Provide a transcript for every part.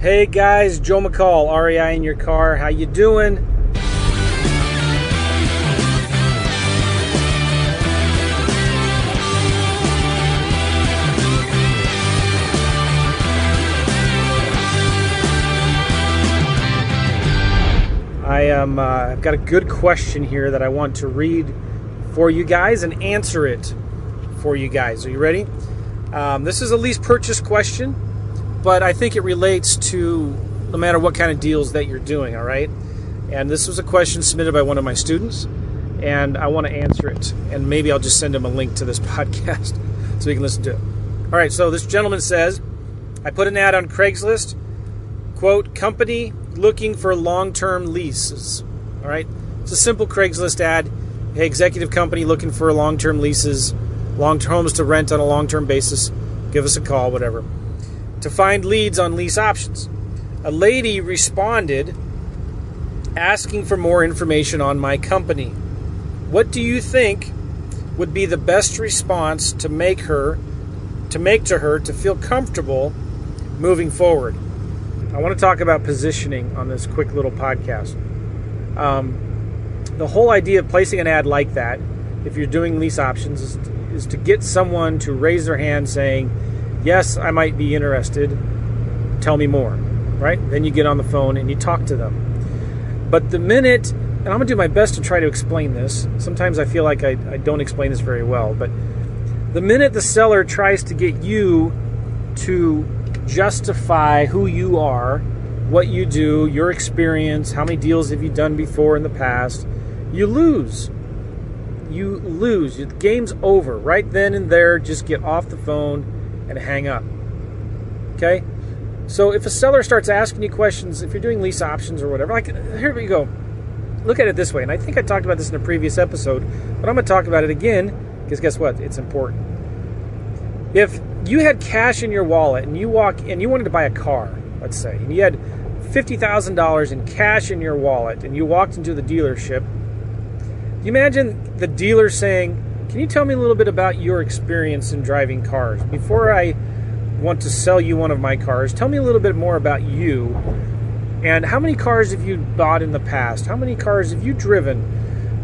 Hey guys, Joe McCall, REI in your car. How you doing? I am. Uh, I've got a good question here that I want to read for you guys and answer it for you guys. Are you ready? Um, this is a lease purchase question, but I think it relates to no matter what kind of deals that you're doing. All right. And this was a question submitted by one of my students, and I want to answer it. And maybe I'll just send him a link to this podcast so he can listen to it. All right. So this gentleman says, I put an ad on Craigslist. Quote, company looking for long term leases. All right. It's a simple Craigslist ad. Hey, executive company looking for long term leases, long term homes to rent on a long term basis. Give us a call, whatever. To find leads on lease options. A lady responded asking for more information on my company. What do you think would be the best response to make her to make to her to feel comfortable moving forward? I want to talk about positioning on this quick little podcast. Um, the whole idea of placing an ad like that, if you're doing lease options, is, is to get someone to raise their hand saying, Yes, I might be interested. Tell me more. Right? Then you get on the phone and you talk to them. But the minute, and I'm going to do my best to try to explain this, sometimes I feel like I, I don't explain this very well, but the minute the seller tries to get you to justify who you are, what you do, your experience, how many deals have you done before in the past, you lose. You lose. The game's over. Right then and there, just get off the phone and hang up. Okay? So if a seller starts asking you questions, if you're doing lease options or whatever, like here we go. Look at it this way, and I think I talked about this in a previous episode, but I'm going to talk about it again because guess what? It's important. If you had cash in your wallet and you walk and you wanted to buy a car, let's say, and you had $50,000 in cash in your wallet and you walked into the dealership, you imagine the dealer saying, Can you tell me a little bit about your experience in driving cars? Before I want to sell you one of my cars, tell me a little bit more about you. And how many cars have you bought in the past? How many cars have you driven?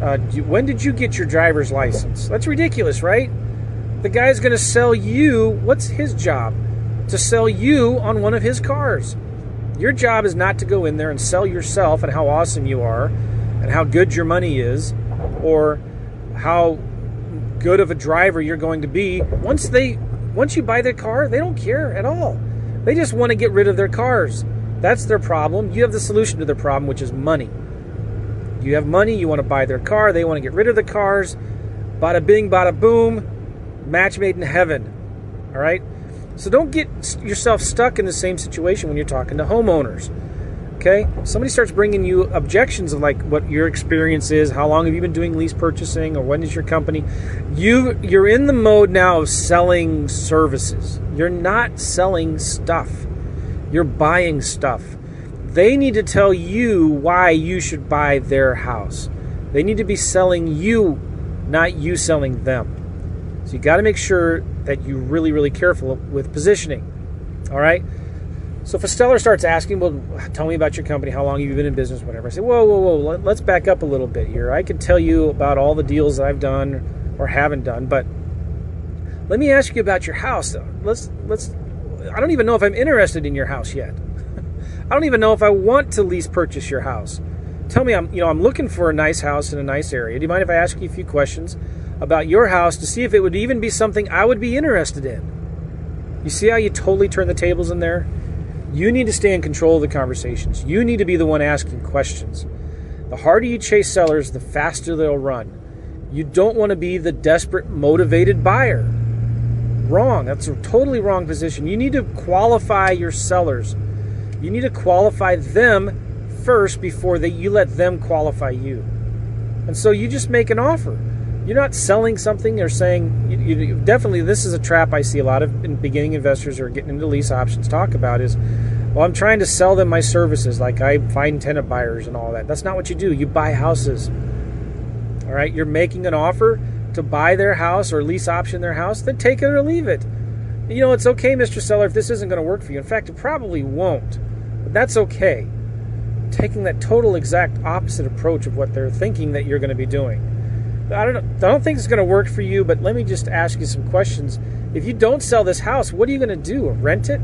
Uh, when did you get your driver's license? That's ridiculous, right? The guy's going to sell you, what's his job? To sell you on one of his cars. Your job is not to go in there and sell yourself and how awesome you are and how good your money is or how good of a driver you're going to be. Once they once you buy their car, they don't care at all. They just want to get rid of their cars. That's their problem. You have the solution to their problem, which is money. You have money, you want to buy their car, they want to get rid of the cars. Bada bing, bada boom, match made in heaven. All right? So don't get yourself stuck in the same situation when you're talking to homeowners. Okay? Somebody starts bringing you objections of like what your experience is, how long have you been doing lease purchasing, or when is your company? You you're in the mode now of selling services. You're not selling stuff. You're buying stuff. They need to tell you why you should buy their house. They need to be selling you, not you selling them. So you got to make sure that you're really, really careful with positioning. All right. So if a seller starts asking, well, tell me about your company, how long have you been in business, whatever. I say, whoa, whoa, whoa, let's back up a little bit here. I can tell you about all the deals I've done or haven't done, but let me ask you about your house. Let's let's. I don't even know if I'm interested in your house yet. I don't even know if I want to lease purchase your house. Tell me, I'm you know I'm looking for a nice house in a nice area. Do you mind if I ask you a few questions about your house to see if it would even be something I would be interested in? You see how you totally turn the tables in there? You need to stay in control of the conversations. You need to be the one asking questions. The harder you chase sellers, the faster they'll run. You don't want to be the desperate, motivated buyer. Wrong. That's a totally wrong position. You need to qualify your sellers. You need to qualify them first before they, you let them qualify you. And so you just make an offer. You're not selling something or saying, you, you, definitely, this is a trap I see a lot of beginning investors are getting into lease options talk about is, well, I'm trying to sell them my services, like I find tenant buyers and all that. That's not what you do. You buy houses. All right, you're making an offer to buy their house or lease option their house, then take it or leave it. You know, it's okay, Mr. Seller, if this isn't going to work for you. In fact, it probably won't. But that's okay. Taking that total exact opposite approach of what they're thinking that you're going to be doing. I don't I don't think it's going to work for you, but let me just ask you some questions. If you don't sell this house, what are you going to do? Rent it?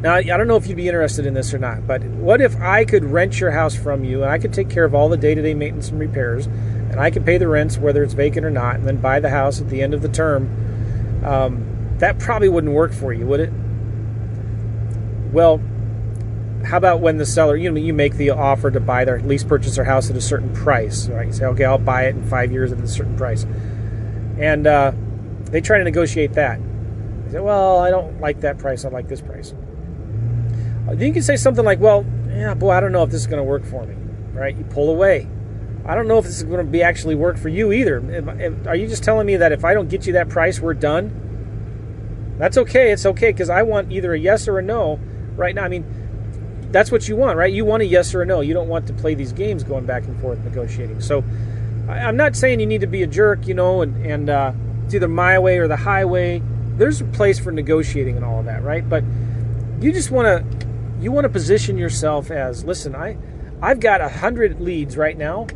Now, I don't know if you'd be interested in this or not, but what if I could rent your house from you and I could take care of all the day to day maintenance and repairs and I could pay the rents whether it's vacant or not and then buy the house at the end of the term? Um, that probably wouldn't work for you, would it? Well, how about when the seller, you know, you make the offer to buy their lease purchase their house at a certain price, right? You say, okay, I'll buy it in five years at a certain price. And uh, they try to negotiate that. They say, well, I don't like that price, I like this price. Then you can say something like, well, yeah, boy, I don't know if this is going to work for me, right? You pull away. I don't know if this is going to be actually work for you either. Are you just telling me that if I don't get you that price, we're done? That's okay. It's okay because I want either a yes or a no right now. I mean, that's what you want, right? You want a yes or a no. You don't want to play these games going back and forth negotiating. So I'm not saying you need to be a jerk, you know, and, and uh, it's either my way or the highway. There's a place for negotiating and all of that, right? But you just want to you want to position yourself as listen i i've got a hundred leads right now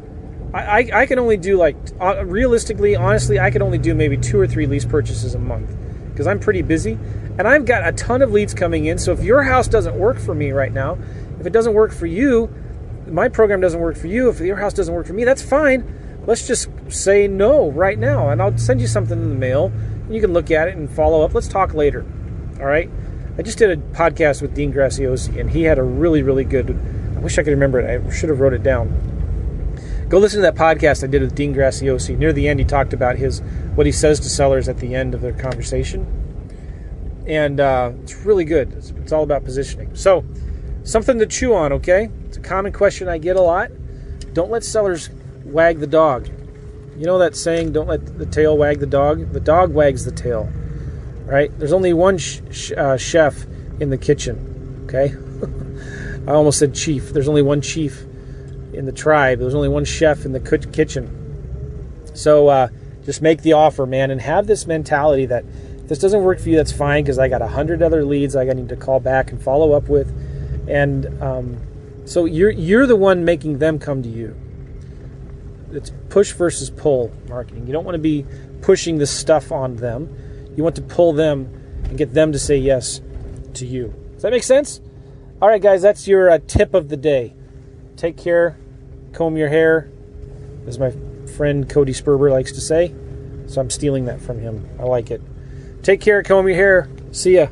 I, I, I can only do like uh, realistically honestly i can only do maybe two or three lease purchases a month because i'm pretty busy and i've got a ton of leads coming in so if your house doesn't work for me right now if it doesn't work for you my program doesn't work for you if your house doesn't work for me that's fine let's just say no right now and i'll send you something in the mail you can look at it and follow up let's talk later all right I just did a podcast with Dean Graziosi, and he had a really, really good. I wish I could remember it. I should have wrote it down. Go listen to that podcast I did with Dean Graziosi. Near the end, he talked about his what he says to sellers at the end of their conversation, and uh, it's really good. It's, it's all about positioning. So, something to chew on. Okay, it's a common question I get a lot. Don't let sellers wag the dog. You know that saying, "Don't let the tail wag the dog." The dog wags the tail right? There's only one sh- uh, chef in the kitchen, okay? I almost said chief. There's only one chief in the tribe. There's only one chef in the kitchen. So uh, just make the offer, man, and have this mentality that if this doesn't work for you, that's fine because I got a hundred other leads I need to call back and follow up with, and um, so you're you're the one making them come to you. It's push versus pull marketing. You don't want to be pushing this stuff on them you want to pull them and get them to say yes to you. Does that make sense? All right, guys, that's your uh, tip of the day. Take care, comb your hair, as my friend Cody Sperber likes to say. So I'm stealing that from him. I like it. Take care, comb your hair. See ya.